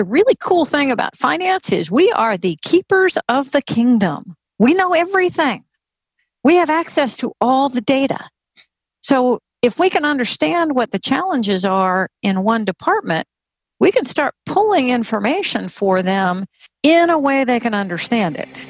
the really cool thing about finance is we are the keepers of the kingdom. We know everything. We have access to all the data. So if we can understand what the challenges are in one department, we can start pulling information for them in a way they can understand it.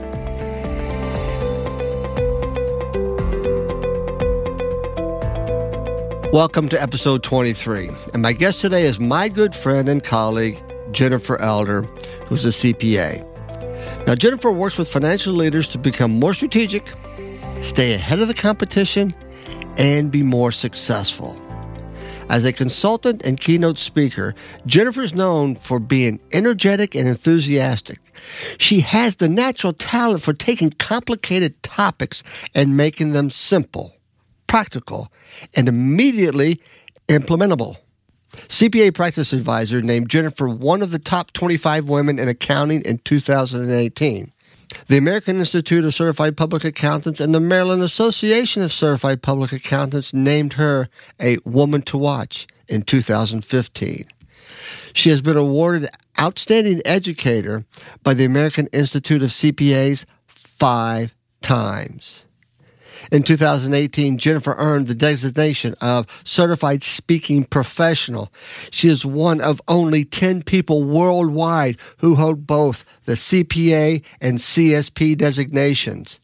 Welcome to episode 23. And my guest today is my good friend and colleague, Jennifer Elder, who's a CPA. Now, Jennifer works with financial leaders to become more strategic, stay ahead of the competition, and be more successful. As a consultant and keynote speaker, Jennifer is known for being energetic and enthusiastic. She has the natural talent for taking complicated topics and making them simple practical, and immediately implementable. CPA practice advisor named Jennifer one of the top 25 women in accounting in 2018. The American Institute of Certified Public Accountants and the Maryland Association of Certified Public Accountants named her a woman to watch in 2015. She has been awarded Outstanding Educator by the American Institute of CPAs five times. In 2018, Jennifer earned the designation of Certified Speaking Professional. She is one of only 10 people worldwide who hold both the CPA and CSP designations.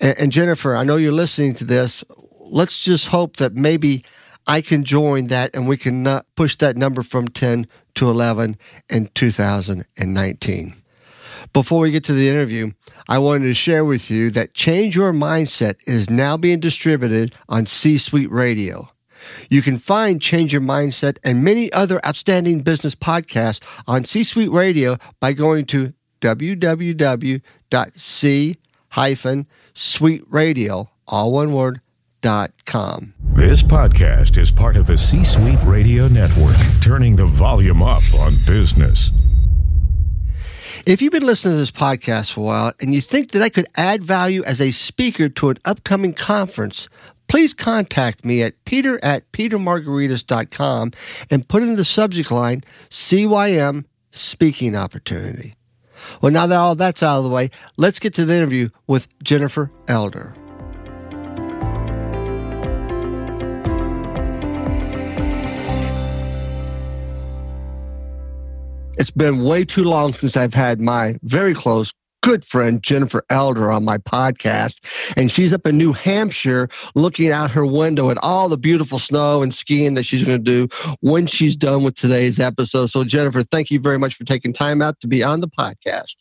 And, and Jennifer, I know you're listening to this. Let's just hope that maybe I can join that and we can push that number from 10 to 11 in 2019. Before we get to the interview, I wanted to share with you that Change Your Mindset is now being distributed on C Suite Radio. You can find Change Your Mindset and many other outstanding business podcasts on C Suite Radio by going to www.c-suiteradio, all one word. This podcast is part of the C Suite Radio Network, turning the volume up on business. If you've been listening to this podcast for a while and you think that I could add value as a speaker to an upcoming conference, please contact me at peter at petermargaritis.com and put in the subject line CYM Speaking Opportunity. Well, now that all that's out of the way, let's get to the interview with Jennifer Elder. It's been way too long since I've had my very close good friend Jennifer Elder on my podcast. And she's up in New Hampshire looking out her window at all the beautiful snow and skiing that she's going to do when she's done with today's episode. So, Jennifer, thank you very much for taking time out to be on the podcast.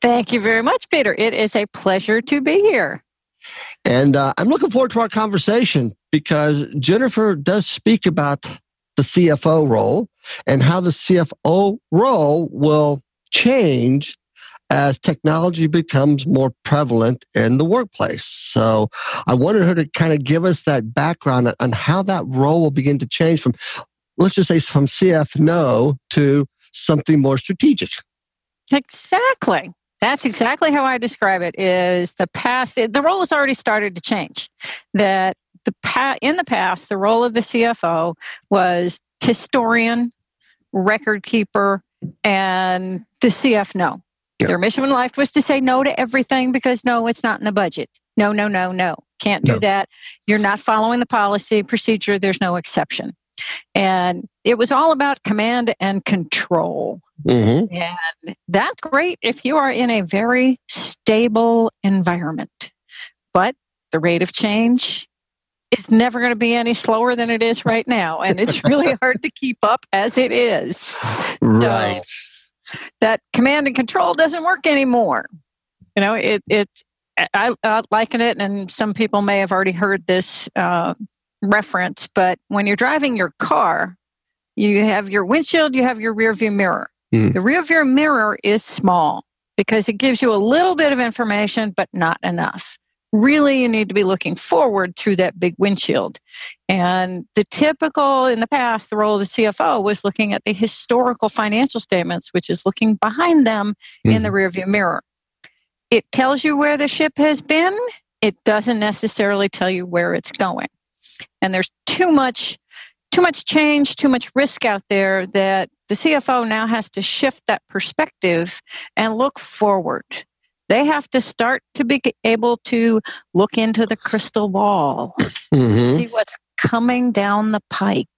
Thank you very much, Peter. It is a pleasure to be here. And uh, I'm looking forward to our conversation because Jennifer does speak about the CFO role and how the CFO role will change as technology becomes more prevalent in the workplace. So I wanted her to kind of give us that background on how that role will begin to change from, let's just say, from CF no to something more strategic. Exactly. That's exactly how I describe it is the past the role has already started to change. That the pa- in the past the role of the CFO was historian, record keeper, and the CF no. Yep. Their mission in life was to say no to everything because no, it's not in the budget. No, no, no, no. Can't do no. that. You're not following the policy procedure. There's no exception. And it was all about command and control. Mm-hmm. And that's great if you are in a very stable environment. But the rate of change is never going to be any slower than it is right now. And it's really hard to keep up as it is. Right. So that command and control doesn't work anymore. You know, it, it's, I, I liken it, and some people may have already heard this uh, reference, but when you're driving your car, you have your windshield, you have your rear view mirror. Mm. The rear view mirror is small because it gives you a little bit of information, but not enough. Really, you need to be looking forward through that big windshield. And the typical in the past, the role of the CFO was looking at the historical financial statements, which is looking behind them mm. in the mm-hmm. rearview mirror. It tells you where the ship has been. It doesn't necessarily tell you where it's going. And there's too much too much change, too much risk out there that the CFO now has to shift that perspective and look forward. They have to start to be able to look into the crystal ball, mm-hmm. see what's coming down the pike.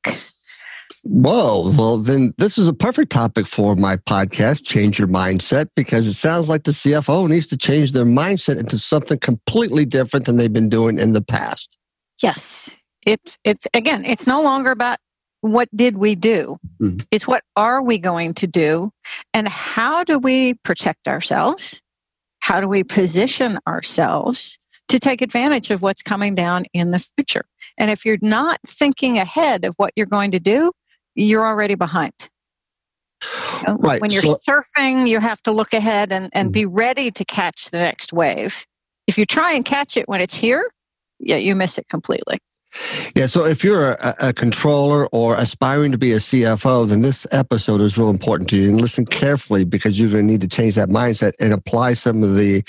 Whoa. Well, then this is a perfect topic for my podcast, Change Your Mindset, because it sounds like the CFO needs to change their mindset into something completely different than they've been doing in the past. Yes it's it's again it's no longer about what did we do mm-hmm. it's what are we going to do and how do we protect ourselves how do we position ourselves to take advantage of what's coming down in the future and if you're not thinking ahead of what you're going to do you're already behind right. When you're so, surfing, you have to look ahead and, and mm-hmm. be ready to catch the next wave. If you try and catch it when it's here, yeah, you miss it completely. Yeah, so if you're a, a, controller or aspiring to be a CFO, then this episode is real important to you. And listen carefully because you're going to need to change that mindset and apply some of the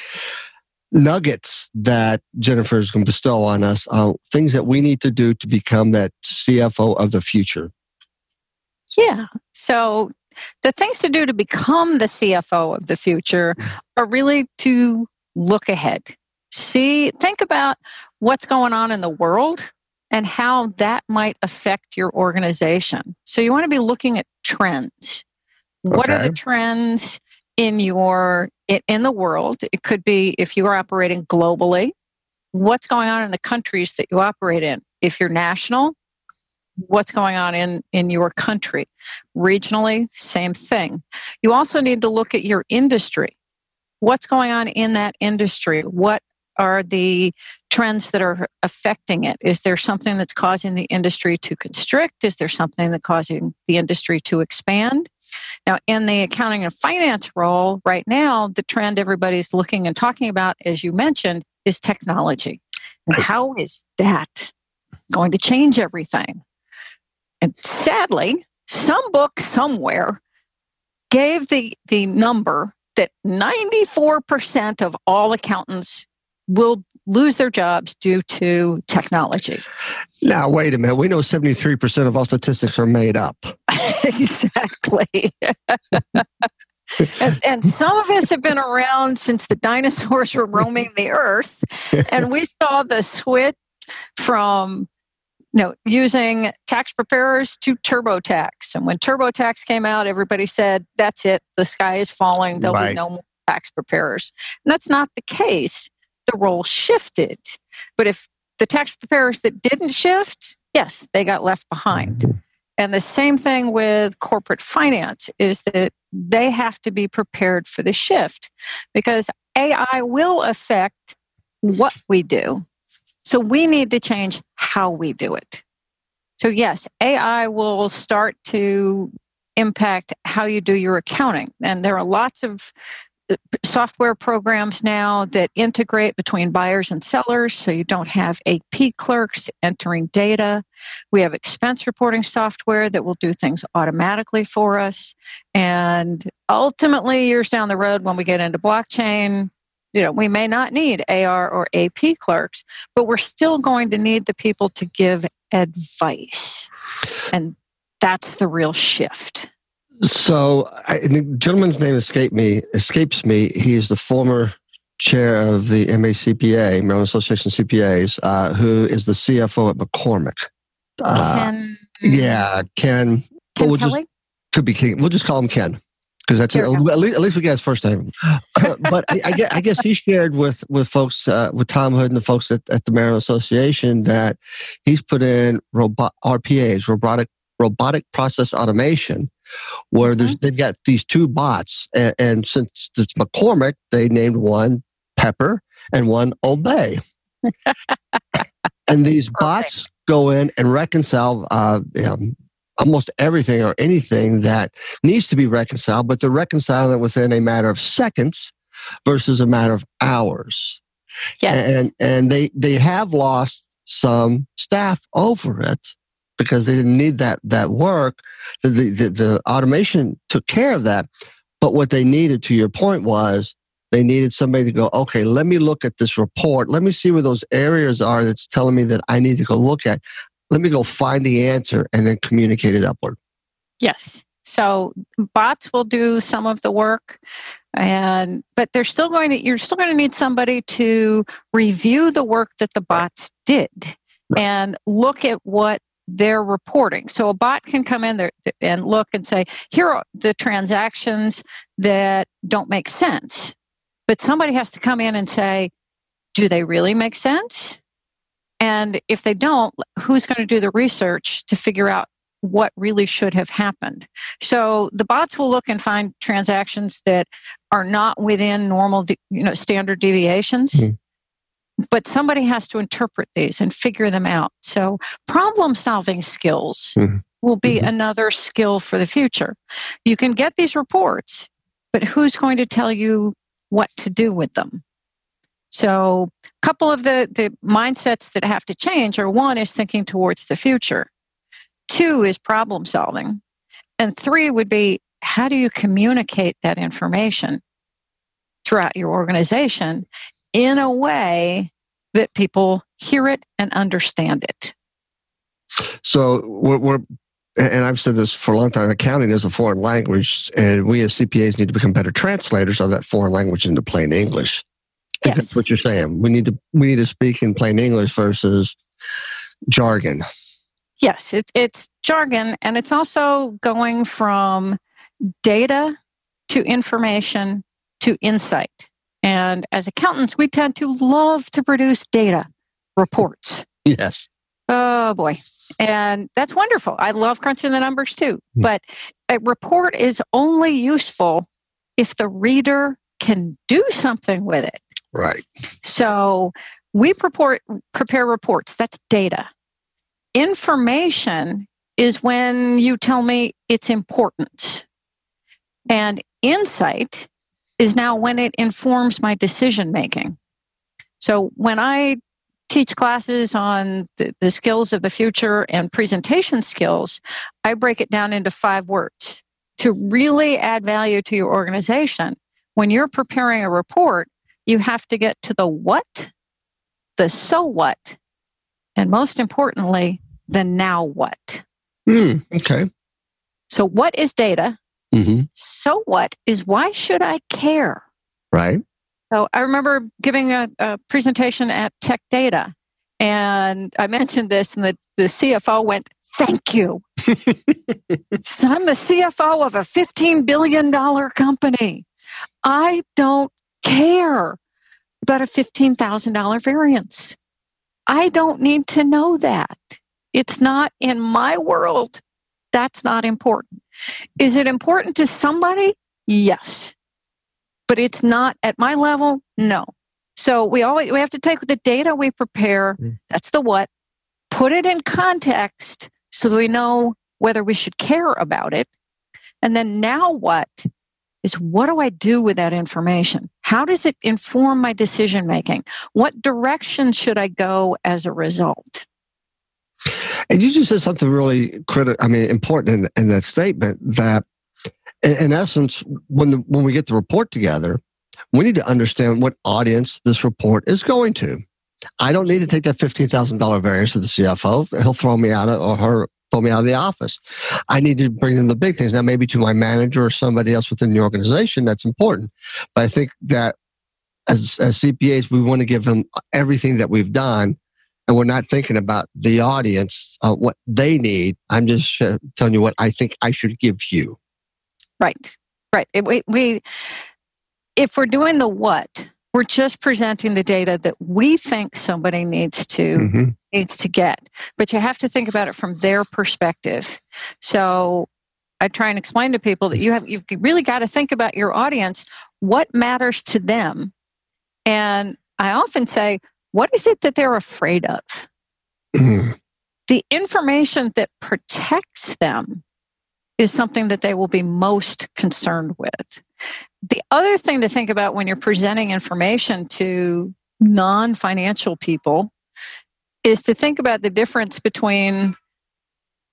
nuggets that Jennifer is going to bestow on us, uh, things that we need to do to become that CFO of the future. Yeah. So the things to do to become the CFO of the future are really to look ahead. See, think about what's going on in the world and how that might affect your organization. So you want to be looking at trends. Okay. What are the trends in your in the world? It could be if you are operating globally, what's going on in the countries that you operate in? If you're national, what's going on in in your country? Regionally, same thing. You also need to look at your industry. What's going on in that industry? What are the trends that are affecting it? Is there something that's causing the industry to constrict? Is there something that's causing the industry to expand? Now, in the accounting and finance role, right now, the trend everybody's looking and talking about, as you mentioned, is technology. And how is that going to change everything? And sadly, some book somewhere gave the, the number that 94% of all accountants will lose their jobs due to technology. Now, wait a minute. We know 73% of all statistics are made up. exactly. and, and, some of us have been around since the dinosaurs were roaming the earth. And we saw the switch from you know, using tax preparers to TurboTax. And when TurboTax came out, everybody said, that's it, the sky is falling, there'll right. be no more tax preparers. And that's not the case the role shifted. But if the tax preparers that didn't shift, yes, they got left behind. Mm-hmm. And the same thing with corporate finance is that they have to be prepared for the shift because AI will affect what we do. So we need to change how we do it. So, yes, AI will start to impact how you do your accounting. And there are lots of software programs now that integrate between buyers and sellers so you don't have AP clerks entering data. We have expense reporting software that will do things automatically for us. And ultimately, years down the road, when we get into blockchain, you know, we may not need AR or AP clerks, but we're still going to need the people to give advice. And that's the real shift. So I, the gentleman's name escaped me. Escapes me. He is the former chair of the MACPA, Maryland Association of CPAs, uh, who is the CFO at McCormick. Uh, Ken. Yeah, Ken. Ken we'll Kelly? Just, could be Ken. We'll just call him Ken. because that's at least, at least we got his first name. but I, I, guess, I, guess, he shared with with folks uh, with Tom Hood and the folks at, at the Maryland Association that he's put in robot RPAs, robotic robotic process automation, where mm-hmm. there's they've got these two bots, and, and since it's McCormick, they named one Pepper and one Old Bay. and these bots go in and reconcile uh, almost everything or anything that needs to be reconciled, but they're reconciling it within a matter of seconds versus a matter of hours. Yes. And and they they have lost some staff over it because they didn't need that that work. The, the, the automation took care of that. But what they needed, to your point, was they needed somebody to go, okay, let me look at this report. Let me see where those areas are that's telling me that I need to go look at let me go find the answer and then communicate it upward. Yes. So bots will do some of the work and but they're still going to you're still going to need somebody to review the work that the bots did and look at what they're reporting. So a bot can come in there and look and say, here are the transactions that don't make sense. But somebody has to come in and say, do they really make sense? And if they don't, who's going to do the research to figure out what really should have happened? So the bots will look and find transactions that are not within normal, you know, standard deviations. Mm-hmm. But somebody has to interpret these and figure them out. So problem solving skills mm-hmm. will be mm-hmm. another skill for the future. You can get these reports, but who's going to tell you what to do with them? So, a couple of the, the mindsets that have to change are one is thinking towards the future, two is problem solving, and three would be how do you communicate that information throughout your organization in a way that people hear it and understand it. So, we're, we're and I've said this for a long time, accounting is a foreign language, and we as CPAs need to become better translators of that foreign language into plain English. Yes. That's what you're saying. We need to we need to speak in plain English versus jargon. Yes, it's it's jargon and it's also going from data to information to insight. And as accountants, we tend to love to produce data reports. Yes. Oh boy. And that's wonderful. I love crunching the numbers too. Mm. But a report is only useful if the reader can do something with it. Right. So we purport, prepare reports. That's data. Information is when you tell me it's important. And insight is now when it informs my decision making. So when I teach classes on the, the, skills of the future and presentation skills, I break it down into five words. To really add value to your organization, when you're preparing a report, you have to get to the what, the so what, and most importantly, the now what. Mm, okay. So, what is data? Mm-hmm. So, what is why should I care? Right. So, I remember giving a, a presentation at Tech Data, and I mentioned this, and the, the CFO went, Thank you. I'm the CFO of a $15 billion company. I don't care about a $15,000 variance. I don't need to know that. It's not in my world. That's not important. Is it important to somebody? Yes. But it's not at my level? No. So we always we have to take the data we prepare, mm. that's the what, put it in context so that we know whether we should care about it. And then now what is what do I do with that information? How does it inform my decision making? What direction should I go as a result? And you just said something really critical, I mean, important in, in that statement that, in, in essence, when, the, when we get the report together, we need to understand what audience this report is going to. I don't need to take that $15,000 variance to the CFO. He'll throw me out of, or her throw me out of the office. I need to bring in the big things. Now, maybe to my manager or somebody else within the organization, that's important. But I think that as, as CPAs, we want to give them everything that we've done. And we're not thinking about the audience, uh, what they need. I'm just uh, telling you what I think I should give you. Right. Right. We, we if we're doing the what, we're just presenting the data that we think somebody needs to mm-hmm. needs to get. But you have to think about it from their perspective. So I try and explain to people that you have you've really got to think about your audience, what matters to them. And I often say, what is it that they're afraid of? Mm-hmm. The information that protects them is something that they will be most concerned with. The other thing to think about when you're presenting information to non financial people is to think about the difference between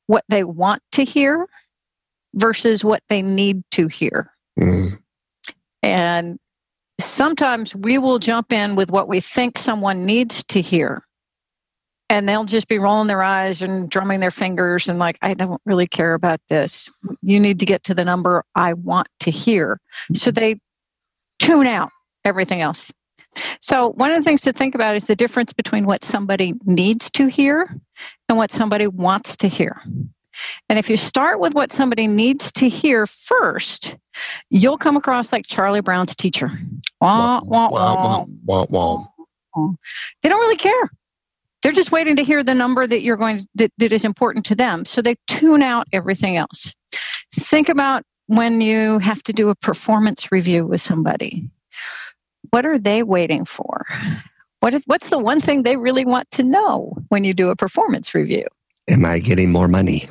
what they want to hear versus what they need to hear. Mm. And sometimes we will jump in with what we think someone needs to hear and they'll just be rolling their eyes and drumming their fingers and like i don't really care about this. You need to get to the number i want to hear. So mm-hmm. they tune out everything else. So one of the things to think about is the difference between what somebody needs to hear and what somebody wants to hear and if you start with what somebody needs to hear first you'll come across like charlie brown's teacher wah, wah, wah, wah, wah, wah. they don't really care they're just waiting to hear the number that you're going that, that is important to them. So they tune out everything else. Think about when you have to do a performance review with somebody. What are they waiting for? What is, what's the one thing they really want to know when you do a performance review? Am I getting more money?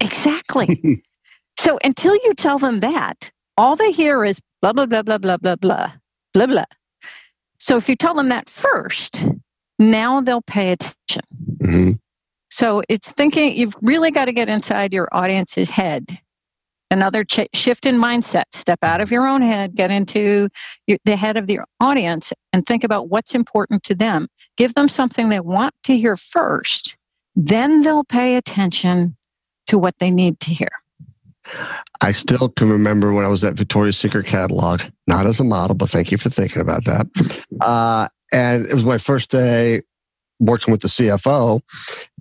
Exactly. so until you tell them that, all they hear is blah, blah, blah, blah, blah, blah, blah, blah, blah. So if you tell them that first, now they'll pay attention. Mm-hmm. So it's thinking, you've really got to get inside your audience's head. Another ch- shift in mindset. Step out of your own head, get into your, the head of the audience, and think about what's important to them. Give them something they want to hear first. Then they'll pay attention to what they need to hear. I still can remember when I was at Victoria's Secret catalog, not as a model, but thank you for thinking about that. Uh, and it was my first day working with the CFO.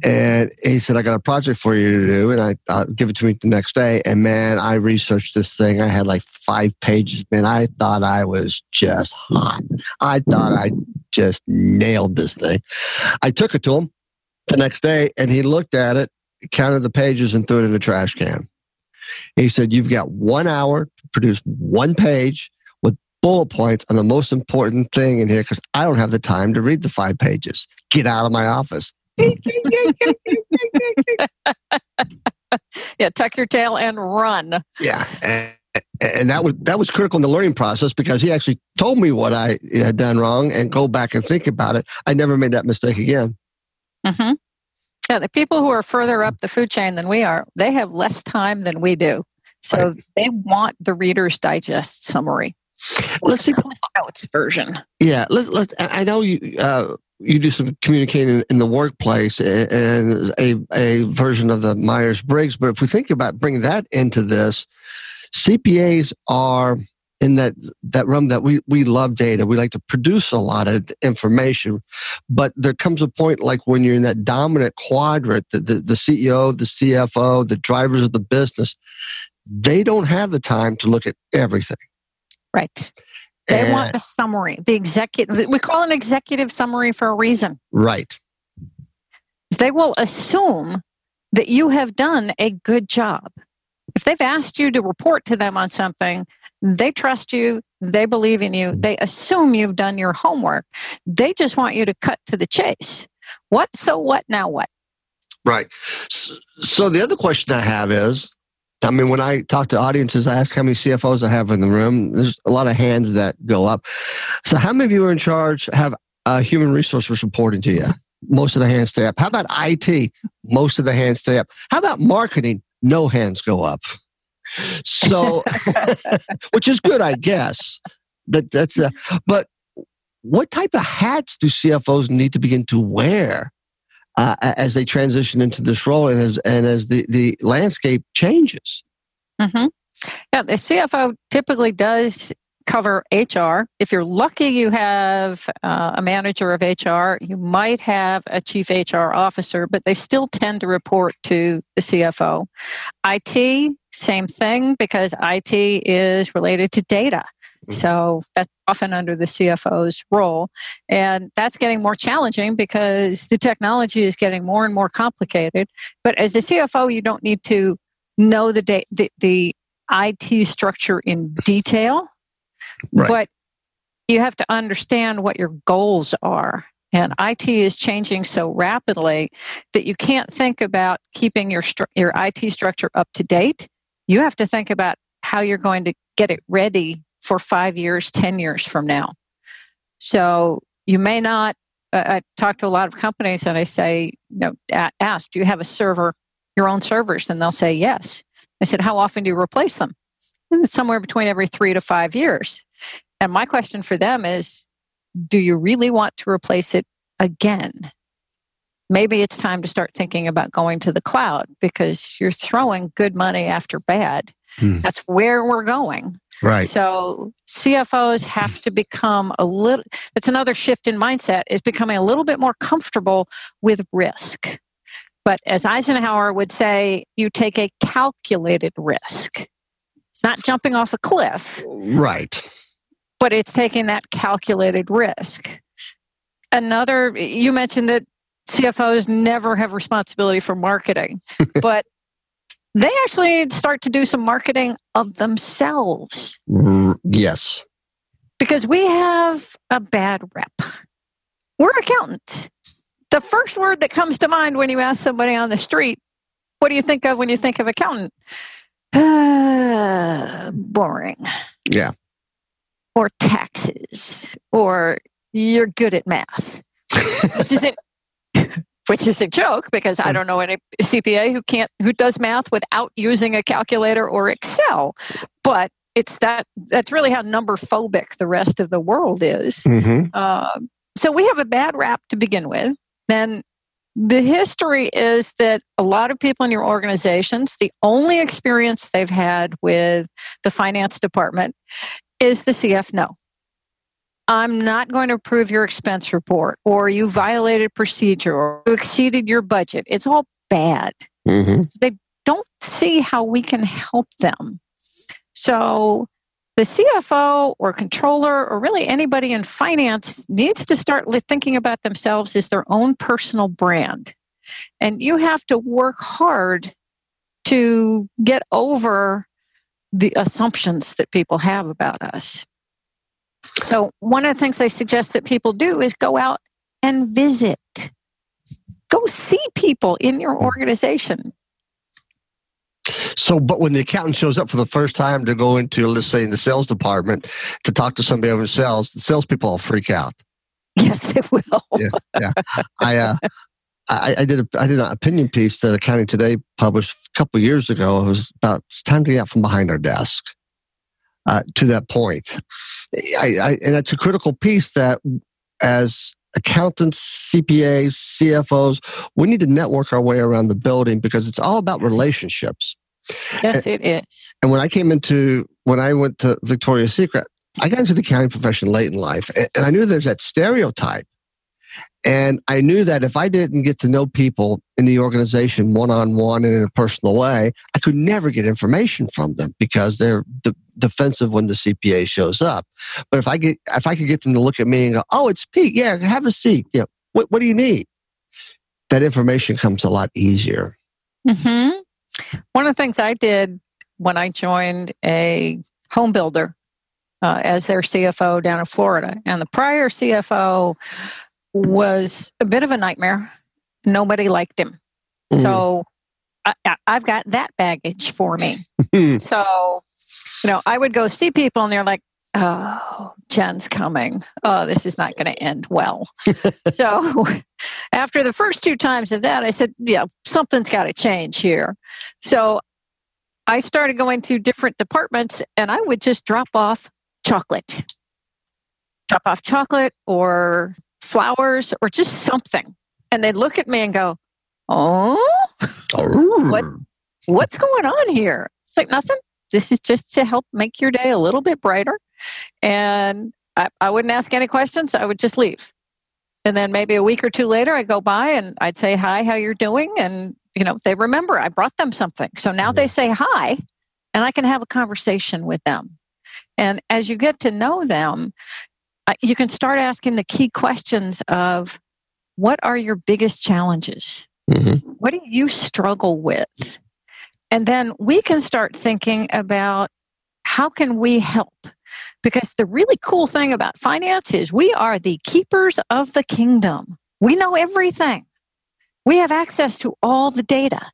And he said, I got a project for you to do. And I uh, give it to me the next day. And man, I researched this thing. I had like five pages. Man, I thought I was just hot. I thought I just nailed this thing. I took it to him the next day and he looked at it, counted the pages, and threw it in the trash can. He said, You've got one hour to produce one page with bullet points on the most important thing in here because I don't have the time to read the five pages. Get out of my office. yeah, tuck your tail and run. Yeah. And, and that was that was critical in the learning process because he actually told me what I had done wrong and go back and think about it. I never made that mistake again. Mm-hmm. Yeah, the people who are further up the food chain than we are, they have less time than we do. So right. they want the Reader's Digest summary let's see Cliff Notes version. Yeah, let's. Let, I know you. Uh, you do some communicating in the workplace and a, a version of the Myers Briggs. But if we think about bringing that into this, CPAs are in that that realm that we we love data. We like to produce a lot of information, but there comes a point like when you're in that dominant quadrant, the, the, the CEO, the CFO, the drivers of the business, they don't have the time to look at everything. Right. They and, want a summary. The executive, we call an executive summary for a reason. Right. They will assume that you have done a good job. If they've asked you to report to them on something, they trust you, they believe in you, they assume you've done your homework. They just want you to cut to the chase. What, so what, now what? Right. So the other question I have is I mean, when I talk to audiences, I ask how many CFOs I have in the room. There's a lot of hands that go up. So, how many of you are in charge have uh, human resources reporting to you? Most of the hands stay up. How about IT? Most of the hands stay up. How about marketing? No hands go up. So, which is good, I guess. That that's. Uh, but what type of hats do CFOs need to begin to wear uh, as they transition into this role and as and as the the landscape changes. Mm-hmm. Yeah, the CFO typically does cover HR. If you're lucky, you have uh, a manager of HR. You might have a chief HR officer, but they still tend to report to the CFO. IT, same thing, because IT is related to data. Mm-hmm. So that's often under the CFO's role. And that's getting more challenging because the technology is getting more and more complicated. But as a CFO, you don't need to know the, da- the, the IT structure in detail, right. but you have to understand what your goals are. And IT is changing so rapidly that you can't think about keeping your stru- your IT structure up to date. You have to think about how you're going to get it ready for 5 years, 10 years from now. So you may not uh, I talk to a lot of companies and I say, you know, ask, do you have a server, your own servers? And they'll say yes. I said, How often do you replace them? Somewhere between every three to five years. And my question for them is Do you really want to replace it again? Maybe it's time to start thinking about going to the cloud because you're throwing good money after bad. Hmm. That's where we're going. Right. So CFOs have to become a little, that's another shift in mindset, is becoming a little bit more comfortable with risk. But as Eisenhower would say, you take a calculated risk. It's not jumping off a cliff. Right. But it's taking that calculated risk. Another, you mentioned that CFOs never have responsibility for marketing, but they actually need to start to do some marketing of themselves. Mm, yes. Because we have a bad rep. We're accountants the first word that comes to mind when you ask somebody on the street, what do you think of when you think of accountant? Uh, boring. Yeah. Or taxes, or you're good at math, which is which is a joke because I don't know any CPA who can't who does math without using a calculator or Excel. But it's that that's really how number phobic the rest of the world is. Mm-hmm. Uh, so we have a bad rap to begin with then the history is that a lot of people in your organizations, the only experience they've had with the finance department is the CF no. I'm not going to approve your expense report, or you violated procedure, or you exceeded your budget. It's all bad. Mm-hmm. They don't see how we can help them. So the CFO or controller or really anybody in finance needs to start thinking about themselves as their own personal brand. And you have to work hard to get over the assumptions that people have about us. So, one of the things I suggest that people do is go out and visit. Go see people in your organization. So, but when the accountant shows up for the first time to go into, let's say, in the sales department to talk to somebody over sales, the salespeople all freak out. Yes, they will. yeah, yeah. I, uh, I, I, did a I did an opinion piece that Accounting Today published a couple of years ago. It was about it's time to get out from behind our desk. Uh, to that point, I, I, and it's a critical piece that as accountants, CPAs, CFOs, we need to network our way around the building because it's all about relationships. Yes, and, it is. And when I came into, when I went to Victoria's Secret, I got into the accounting profession late in life, and, and I knew there's that stereotype. And I knew that if I didn't get to know people in the organization one on one and in a personal way, I could never get information from them because they're de- defensive when the CPA shows up. But if I get, if I could get them to look at me and go, "Oh, it's Pete. Yeah, have a seat. Yeah, what what do you need?" That information comes a lot easier. Hmm. One of the things I did when I joined a home builder uh, as their CFO down in Florida, and the prior CFO was a bit of a nightmare. Nobody liked him. Mm. So I, have got that baggage for me. so, you know, I would go see people and they're like, oh, Jen's coming. Oh, this is not going to end well. so after the first two times of that, I said, yeah, something's got to change here. So I started going to different departments and I would just drop off chocolate. Drop off chocolate or flowers or just something. And they'd look at me and go, Oh, what, oh. what's going on here? It's like nothing. this is just to help make your day a little bit brighter. And I, I wouldn't ask any questions. I would just leave. And then maybe a week or two later, I go by and I'd say, hi, how you're doing? And, you know, they remember I brought them something. So now they say hi and I can have a conversation with them. And as you get to know them, you can start asking the key questions of what are your biggest challenges? Mm-hmm. What do you struggle with? And then we can start thinking about how can we help? Because the really cool thing about finance is we are the keepers of the kingdom. We know everything. We have access to all the data.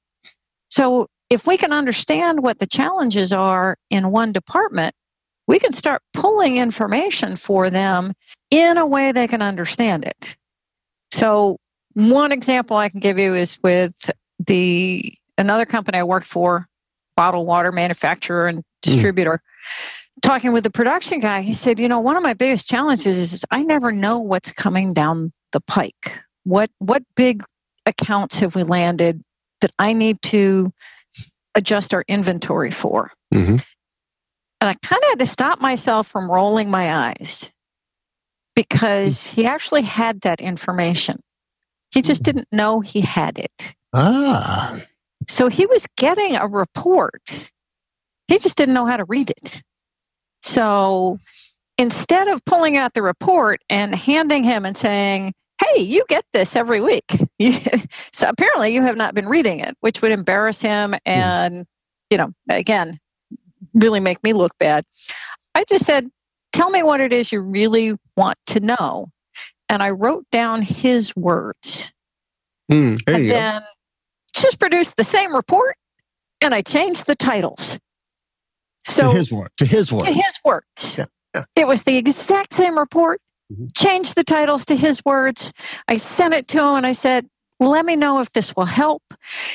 So if we can understand what the challenges are in one department, we can start pulling information for them in a way they can understand it. So one example I can give you is with the another company I worked for, bottled water manufacturer and hmm. distributor. Mm. Talking with the production guy, he said, "You know, one of my biggest challenges is, is I never know what's coming down the pike. What what big accounts have we landed that I need to adjust our inventory for?" Mm-hmm. And I kind of had to stop myself from rolling my eyes because he actually had that information. He just mm-hmm. didn't know he had it. Ah. So he was getting a report. He just didn't know how to read it. So instead of pulling out the report and handing him and saying, Hey, you get this every week. so apparently you have not been reading it, which would embarrass him and, you know, again, really make me look bad. I just said, Tell me what it is you really want to know. And I wrote down his words. Mm, and then go. just produced the same report and I changed the titles. So to his work. To his work. To his words. Yeah, yeah. It was the exact same report. Mm-hmm. Changed the titles to his words. I sent it to him and I said, let me know if this will help.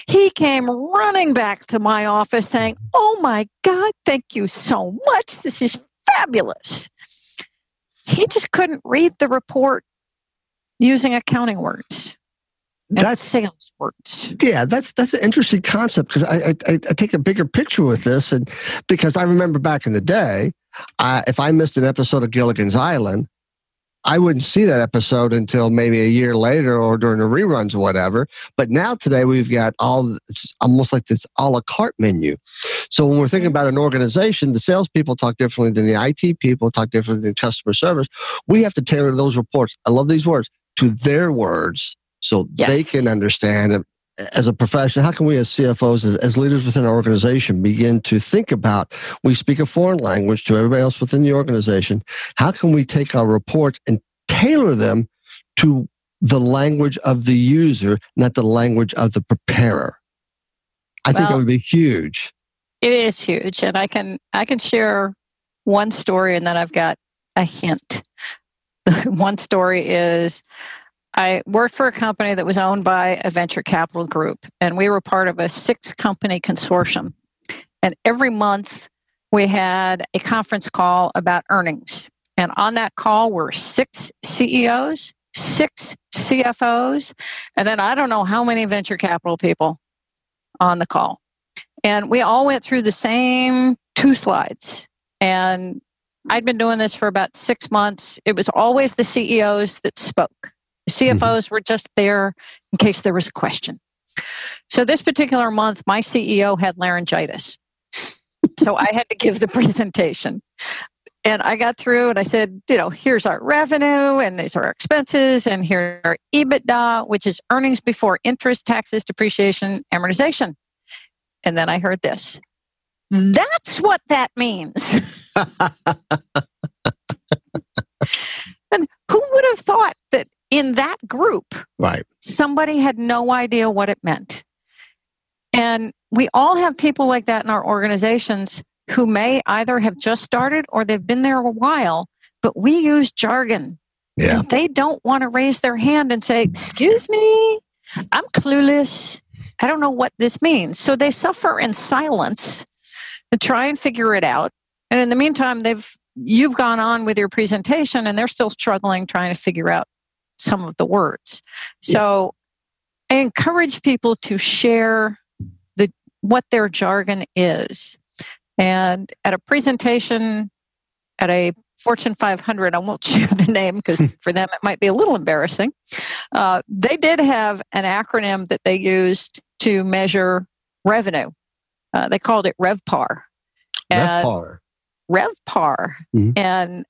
He came running back to my office saying, Oh my God, thank you so much. This is fabulous. He just couldn't read the report using accounting words. That's sales words. Yeah, that's that's an interesting concept because I, I, I take a bigger picture with this, and because I remember back in the day, I, if I missed an episode of Gilligan's Island, I wouldn't see that episode until maybe a year later or during the reruns or whatever. But now today we've got all, it's almost like this a la carte menu. So when we're thinking mm-hmm. about an organization, the salespeople talk differently than the IT people, talk differently than customer service. We have to tailor those reports. I love these words to their words so yes. they can understand as a profession, how can we as CFOs, as, as, leaders within our organization, begin to think about we speak a foreign language to everybody else within the organization? How can we take our reports and tailor them to the language of the user, not the language of the preparer? I well, think that would be huge. It is huge, and I can I can share one story, and then I've got a hint. one story is I worked for a company that was owned by a venture capital group, and we were part of a six company consortium. And every month we had a conference call about earnings. And on that call were six CEOs, six CFOs, and then I don't know how many venture capital people on the call. And we all went through the same two slides. And I'd been doing this for about six months. It was always the CEOs that spoke. CFOs mm-hmm. were just there in case there was a question. So this particular month, my CEO had laryngitis. so I had to give the presentation. And I got through and I said, you know, here's our revenue and these are our expenses and here our EBITDA, which is earnings before interest, taxes, depreciation, amortization. And then I heard this. That's what that means. and who would have thought that in that group, right. somebody had no idea what it meant. And we all have people like that in our organizations who may either have just started or they've been there a while, but we use jargon. Yeah. they don't want to raise their hand and say, Excuse me, I'm clueless. I don't know what this means. So they suffer in silence to try and figure it out. And in the meantime, they've you've gone on with your presentation and they're still struggling trying to figure out some of the words. So yeah. I encourage people to share the what their jargon is. And at a presentation at a Fortune 500, I won't share the name because for them it might be a little embarrassing. Uh, they did have an acronym that they used to measure revenue. Uh, they called it RevPAR. And RevPAR. RevPAR. Mm-hmm. And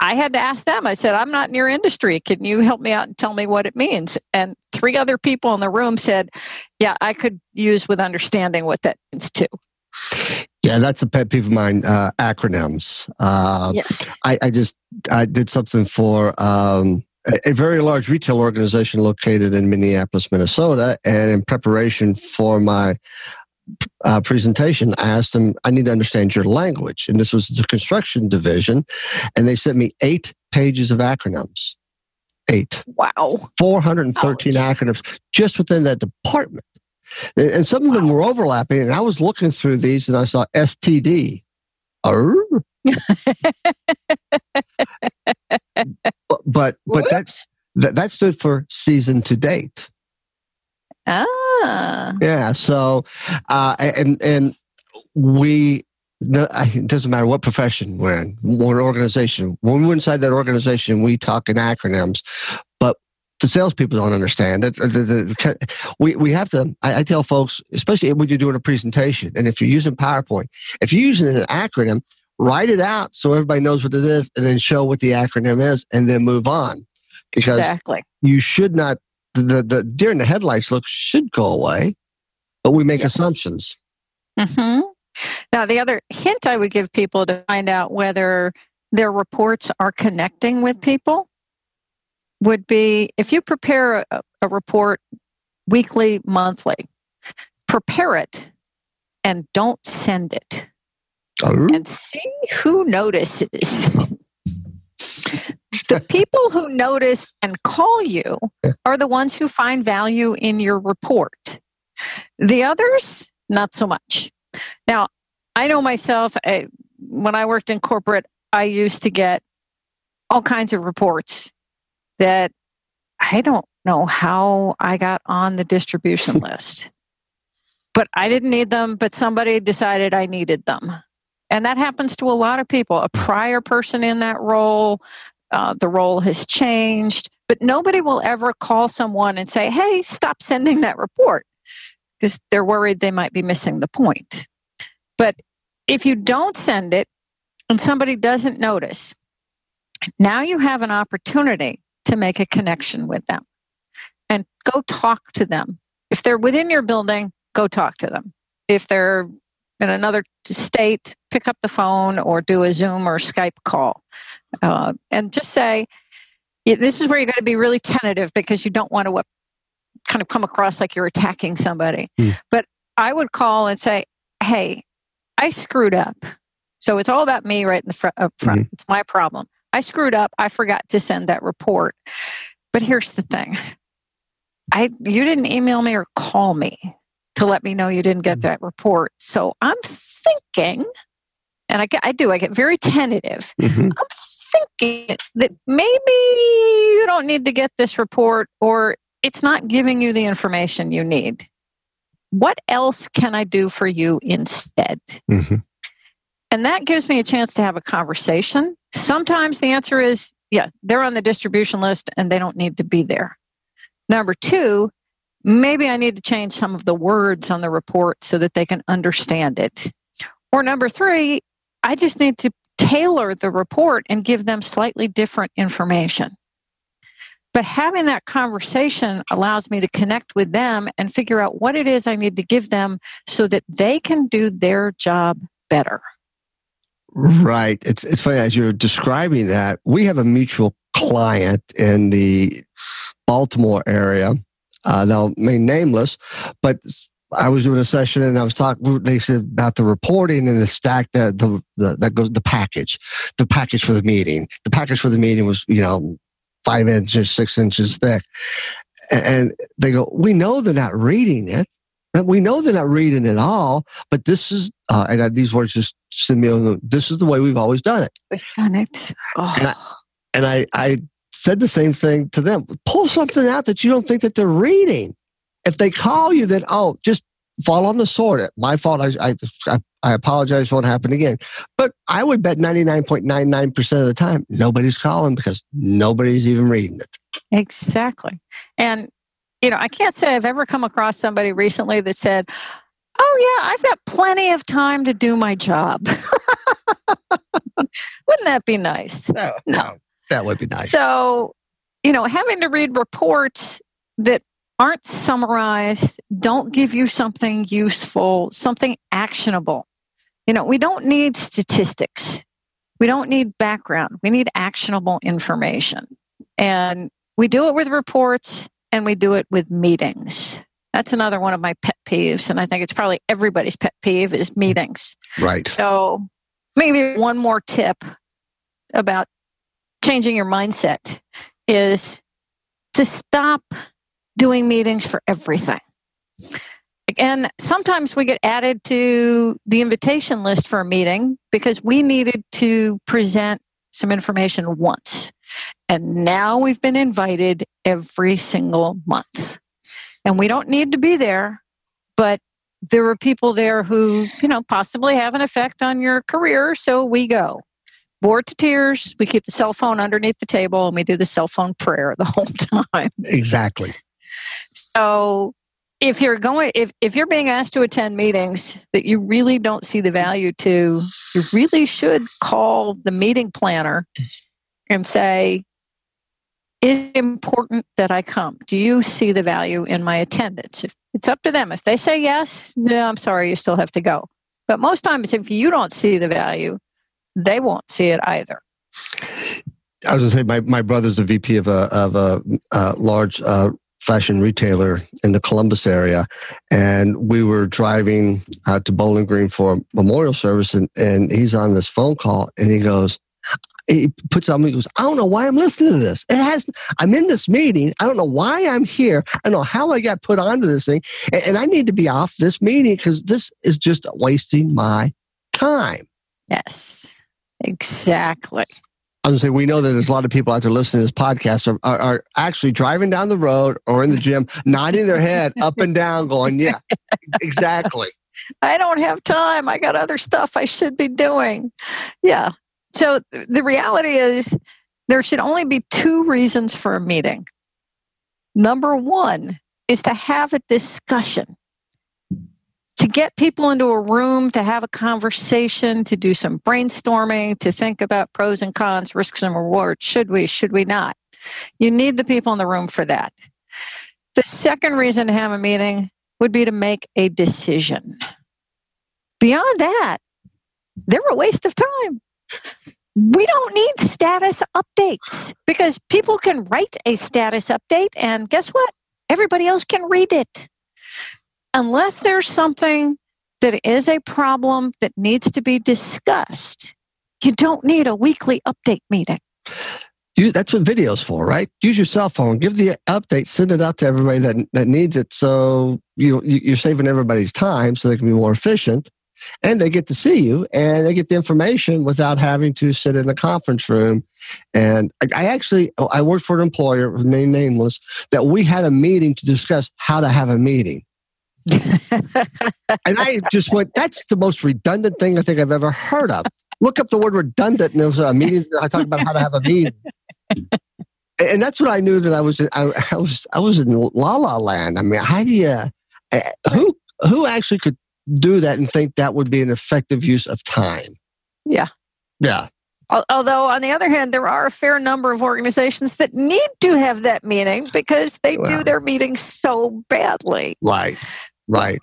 I had to ask them. I said, I'm not in your industry. Can you help me out and tell me what it means? And three other people in the room said, Yeah, I could use with understanding what that means too. Yeah, that's a pet peeve of mine. Uh, acronyms. Uh, yes. I, I, just I did something for um, a, a, very large retail organization located in Minneapolis, Minnesota, and in preparation for my uh, presentation, I asked them, I need to understand your language. And this was the construction division. And they sent me eight pages of acronyms. Eight. Wow. 413 Ouch. acronyms just within that department. And, and some of them were overlapping. And I was looking through these and I saw STD. but but that's that, that stood for season to date. Ah. Yeah. So, uh, and and we it doesn't matter what profession we're in, what organization. When we're inside that organization, we talk in acronyms, but the salespeople don't understand it. The, the, the, we, we have to, I, I, tell folks, especially when you're doing a presentation, and if you're using PowerPoint, if you're using an acronym, write it out so everybody knows what it is, and then show what the acronym is, and then move on. Because exactly. you should not the, the deer in the headlights look should go away, but we make yes. assumptions. Mm-hmm. Now, the other hint I would give people to find out whether their reports are connecting with people would be if you prepare a, a report weekly, monthly, prepare it and don't send it. Oh. And see who notices. the people who notice and call you are the ones who find value in your report. The others, not so much. Now, I know myself, I, when I worked in corporate, I used to get all kinds of reports that I don't know how I got on the distribution list. But I didn't need them, but somebody decided I needed them. And that happens to a lot of people. A prior person in that role, uh, the role has changed, but nobody will ever call someone and say, hey, stop sending that report because they're worried they might be missing the point. But if you don't send it and somebody doesn't notice, now you have an opportunity to make a connection with them and go talk to them. If they're within your building, go talk to them. If they're in another state, pick up the phone or do a Zoom or Skype call. Uh, and just say, this is where you're going to be really tentative because you don't want to kind of come across like you're attacking somebody. Mm. But I would call and say, hey, I screwed up. So it's all about me right in the front, up front. Mm-hmm. It's my problem. I screwed up. I forgot to send that report. But here's the thing. I you didn't email me or call me to let me know you didn't get mm. that report. So I'm thinking, and I, get, I do, I get very tentative. Mm-hmm. I'm thinking that maybe you don't need to get this report or it's not giving you the information you need. What else can I do for you instead? Mm-hmm. And that gives me a chance to have a conversation. Sometimes the answer is, yeah, they're on the distribution list and they don't need to be there. Number two, maybe I need to change some of the words on the report so that they can understand it. Or number three, I just need to tailor the report and give them slightly different information. But having that conversation allows me to connect with them and figure out what it is I need to give them so that they can do their job better. Right. It's it's funny as you're describing that. We have a mutual client in the Baltimore area uh, they'll remain nameless, but I was doing a session and I was talking. They said about the reporting and the stack that the, the that goes the package, the package for the meeting. The package for the meeting was you know five inches, six inches thick, and they go, we know they're not reading it. And we know they're not reading it all, but this is, uh, and these words just send me, this is the way we've always done it. We've done it. Oh. And, I, and I, I said the same thing to them. Pull something out that you don't think that they're reading. If they call you, then oh, just fall on the sword. My fault. I, I, I apologize. Won't happen again. But I would bet 99.99% of the time, nobody's calling because nobody's even reading it. Exactly. And, you know, I can't say I've ever come across somebody recently that said, Oh, yeah, I've got plenty of time to do my job. Wouldn't that be nice? No, no, that would be nice. So, you know, having to read reports that aren't summarized, don't give you something useful, something actionable. You know, we don't need statistics. We don't need background. We need actionable information. And we do it with reports and we do it with meetings. That's another one of my pet peeves. And I think it's probably everybody's pet peeve is meetings. Right. So maybe one more tip about changing your mindset is to stop doing meetings for everything. And sometimes we get added to the invitation list for a meeting because we needed to present some information once. And now we've been invited every single month. And we don't need to be there, but there are people there who, you know, possibly have an effect on your career. So we go. Bored to tears. We keep the cell phone underneath the table and we do the cell phone prayer the whole time. Exactly. So if you're going if, if you're being asked to attend meetings that you really don't see the value to, you really should call the meeting planner and say, is important that I come? Do you see the value in my attendance? If, it's up to them. If they say yes, no, I'm sorry, you still have to go. But most times, if you don't see the value, they won't see it either. I was going to say, my, my brother's a VP of a, of a, a large uh, fashion retailer in the Columbus area. And we were driving uh, to Bowling Green for a memorial service, and, and he's on this phone call, and he goes, he puts on me, he goes, I don't know why I'm listening to this. It has, I'm in this meeting. I don't know why I'm here. I don't know how I got put onto this thing. And, and I need to be off this meeting because this is just wasting my time. Yes, exactly. I was going to say, we know that there's a lot of people out there listening to this podcast are, are, are actually driving down the road or in the gym, nodding their head up and down, going, Yeah, exactly. I don't have time. I got other stuff I should be doing. Yeah. So the reality is, there should only be two reasons for a meeting. Number one is to have a discussion get people into a room to have a conversation, to do some brainstorming, to think about pros and cons, risks and rewards. Should we, should we not? You need the people in the room for that. The second reason to have a meeting would be to make a decision. Beyond that, they're a waste of time. We don't need status updates because people can write a status update and guess what? Everybody else can read it unless there's something that is a problem that needs to be discussed, you don't need a weekly update meeting. You, that's what video's for, right? Use your cell phone, give the update, send it out to everybody that that needs it. So you you're saving everybody's time, so they can be more efficient, and they get to see you and they get the information without having to sit in a conference room. And I, I actually I worked for an employer, name nameless, that we had a meeting to discuss how to have a meeting and I just went, that's the most redundant thing I think I've ever heard of. Look up the word redundant, and it was a meeting. I talked about how to have a meeting. And that's what I knew that I was. In, I, I was. I was in La La Land. I mean, how do you? Who who actually could do that and think that would be an effective use of time? Yeah. Yeah. Although, on the other hand, there are a fair number of organizations that need to have that meeting because they well, do their meetings so badly. Right. Right.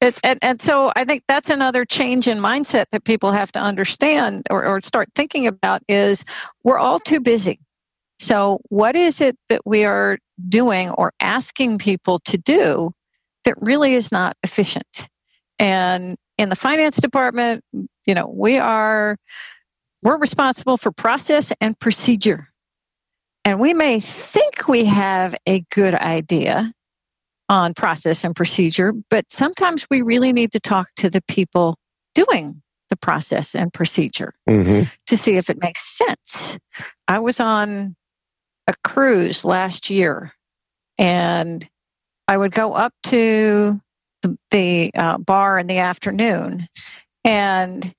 It's, and, and so I think that's another change in mindset that people have to understand or, or start thinking about is we're all too busy. So what is it that we are doing or asking people to do that really is not efficient? And in the finance department, you know, we are, we're responsible for process and procedure. And we may think we have a good idea, on process and procedure, but sometimes we really need to talk to the people doing the process and procedure mm-hmm. to see if it makes sense. I was on a cruise last year and I would go up to the, the uh, bar in the afternoon. And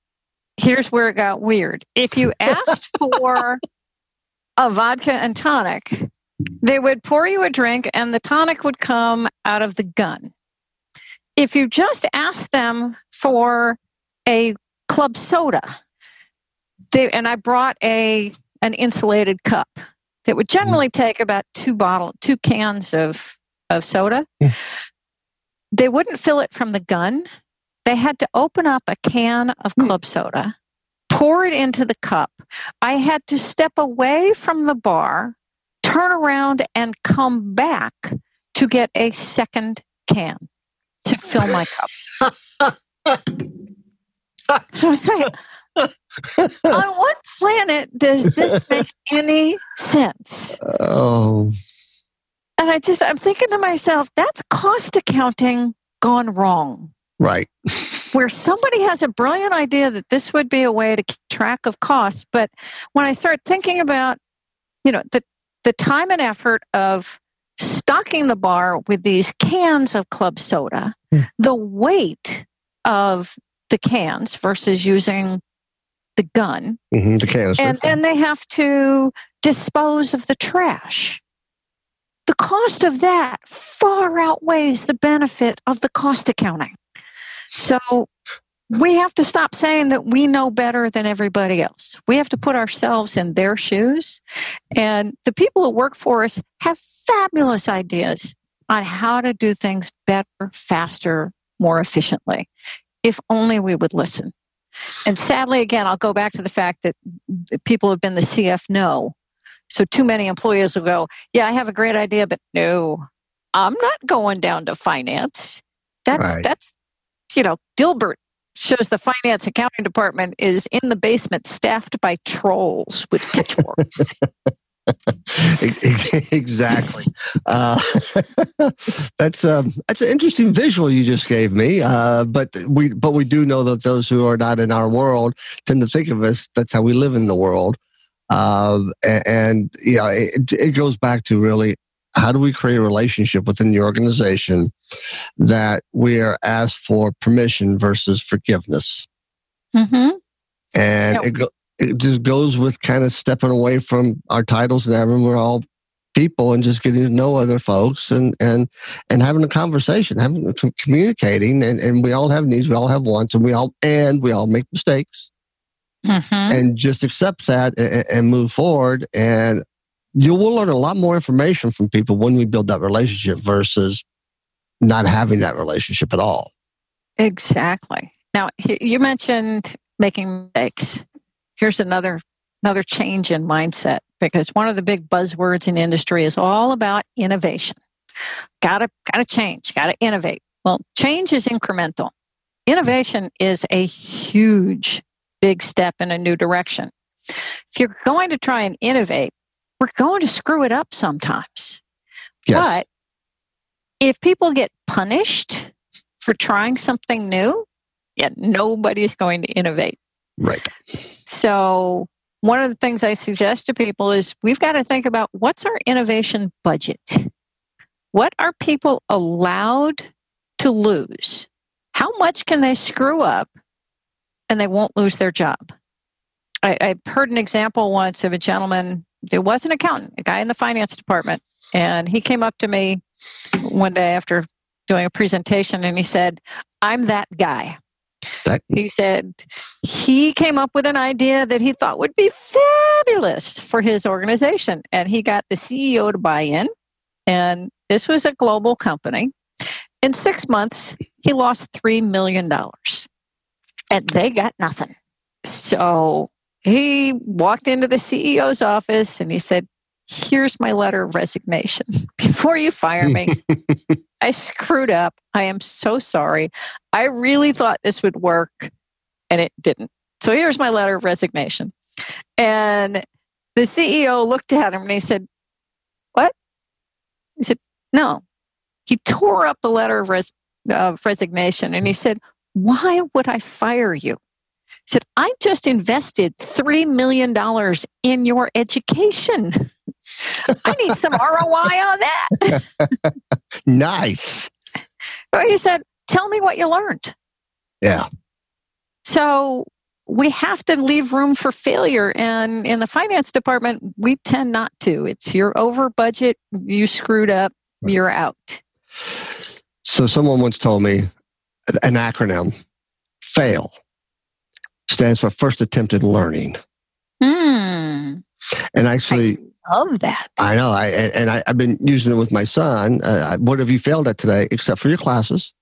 here's where it got weird. If you asked for a vodka and tonic, they would pour you a drink and the tonic would come out of the gun. If you just asked them for a club soda, they, and I brought a an insulated cup that would generally take about two bottle two cans of of soda. Mm. They wouldn't fill it from the gun. They had to open up a can of hmm. club soda, pour it into the cup. I had to step away from the bar, turn around and come back to get a second can to fill my cup. on what planet does this make any sense? Oh. And I just, I'm thinking to myself, that's cost accounting gone wrong. Right. Where somebody has a brilliant idea that this would be a way to keep track of costs. But when I start thinking about, you know, the, the time and effort of stocking the bar with these cans of club soda, mm. the weight of the cans versus using the gun, mm-hmm, the canister, and then they have to dispose of the trash. The cost of that far outweighs the benefit of the cost accounting. So we have to stop saying that we know better than everybody else. We have to put ourselves in their shoes. And the people who work for us have fabulous ideas on how to do things better, faster, more efficiently. If only we would listen. And sadly, again, I'll go back to the fact that people have been the CF no. So too many employers will go, yeah, I have a great idea, but no, I'm not going down to finance. That's, right. that's, you know, Dilbert shows the finance accounting department is in the basement staffed by trolls with pitchforks. exactly. Uh, that's um, that's an interesting visual you just gave me. Uh, but we but we do know that those who are not in our world tend to think of us. That's how we live in the world. Uh, and, and you know, it, it goes back to really how do we create a relationship within the organization that we are asked for permission versus forgiveness. Mm-hmm. And yep. it, go, it just goes with kind of stepping away from our titles and everything. We're all people and just getting to know other folks and and and having a conversation, having communicating, and, and we all have needs, we all have wants, and we all and we all make mistakes, mm-hmm. and just accept that and, and move forward. And you will learn a lot more information from people when we build that relationship versus not having that relationship at all. Exactly. Now you mentioned making mistakes here's another another change in mindset because one of the big buzzwords in industry is all about innovation. Gotta gotta change, gotta innovate. Well, change is incremental. Innovation is a huge big step in a new direction. If you're going to try and innovate, we're going to screw it up sometimes. Yes. But if people get punished for trying something new, yeah, nobody's going to innovate. Right. So, one of the things I suggest to people is we've got to think about what's our innovation budget? What are people allowed to lose? How much can they screw up and they won't lose their job? I, I heard an example once of a gentleman, it was an accountant, a guy in the finance department, and he came up to me one day after doing a presentation and he said, I'm that guy. That- he said he came up with an idea that he thought would be fabulous for his organization. And he got the CEO to buy in. And this was a global company. In six months, he lost $3 million. And they got nothing. So he walked into the CEO's office and he said, Here's my letter of resignation. Before you fire me, I screwed up. I am so sorry. I really thought this would work and it didn't. So here's my letter of resignation. And the CEO looked at him and he said, What? He said, No. He tore up the letter of, res- of resignation and he said, Why would I fire you? Said, I just invested $3 million in your education. I need some ROI on that. nice. But he said, tell me what you learned. Yeah. So we have to leave room for failure. And in the finance department, we tend not to. It's you're over budget, you screwed up, you're out. So someone once told me an acronym, FAIL, stands for first attempt in learning. Hmm. And actually, I love that. I know. I and I, have been using it with my son. Uh, what have you failed at today, except for your classes?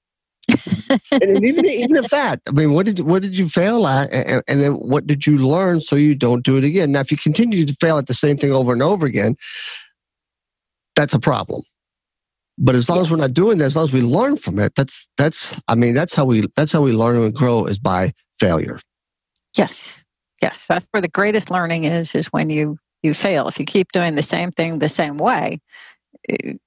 and even even if that, I mean, what did what did you fail at, and, and, then what did you learn so you don't do it again? Now, if you continue to fail at the same thing over and over again, that's a problem. But as long yes. as we're not doing that, as long as we learn from it, that's that's I mean, that's how we that's how we learn and grow is by failure. Yes, yes, that's where the greatest learning is. Is when you you fail. If you keep doing the same thing the same way, it,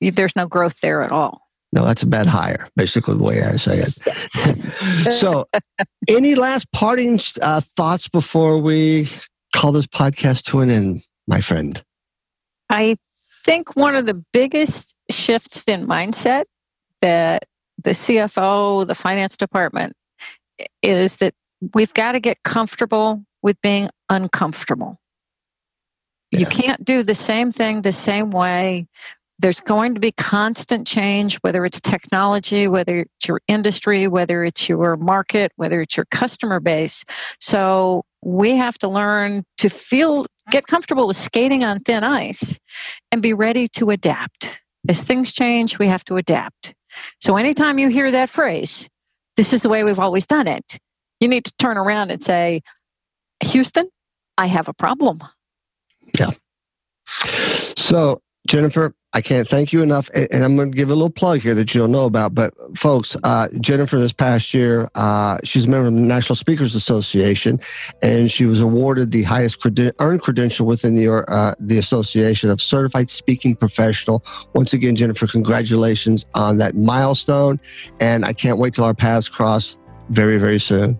there's no growth there at all. No, that's a bad hire, basically the way I say it. Yes. so, any last parting uh, thoughts before we call this podcast to an end, my friend? I think one of the biggest shifts in mindset that the CFO, the finance department, is that we've got to get comfortable with being uncomfortable. Yeah. You can't do the same thing the same way. There's going to be constant change, whether it's technology, whether it's your industry, whether it's your market, whether it's your customer base. So we have to learn to feel, get comfortable with skating on thin ice and be ready to adapt. As things change, we have to adapt. So anytime you hear that phrase, this is the way we've always done it, you need to turn around and say, Houston, I have a problem. Yeah. So, Jennifer, I can't thank you enough. And I'm going to give a little plug here that you don't know about. But, folks, uh, Jennifer, this past year, uh, she's a member of the National Speakers Association, and she was awarded the highest creden- earned credential within the, uh, the association of Certified Speaking Professional. Once again, Jennifer, congratulations on that milestone. And I can't wait till our paths cross very, very soon.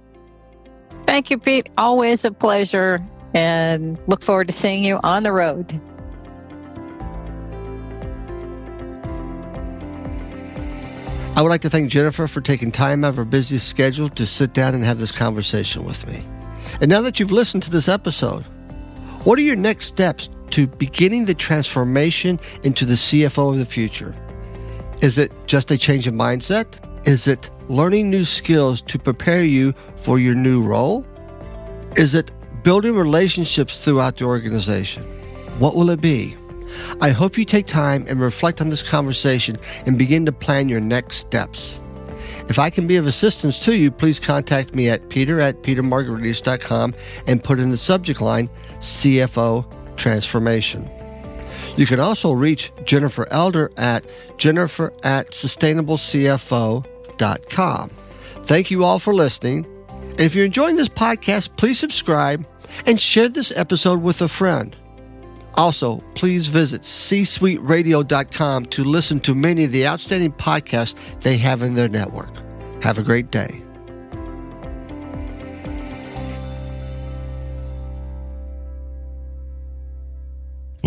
Thank you, Pete. Always a pleasure and look forward to seeing you on the road. I would like to thank Jennifer for taking time out of her busy schedule to sit down and have this conversation with me. And now that you've listened to this episode, what are your next steps to beginning the transformation into the CFO of the future? Is it just a change of mindset? Is it learning new skills to prepare you for your new role? Is it building relationships throughout the organization. What will it be? I hope you take time and reflect on this conversation and begin to plan your next steps. If I can be of assistance to you, please contact me at peter at petermargaritis.com and put in the subject line CFO Transformation. You can also reach Jennifer Elder at jennifer at sustainablecfo.com. Thank you all for listening. And if you're enjoying this podcast, please subscribe and share this episode with a friend. Also, please visit csuiteradio.com to listen to many of the outstanding podcasts they have in their network. Have a great day.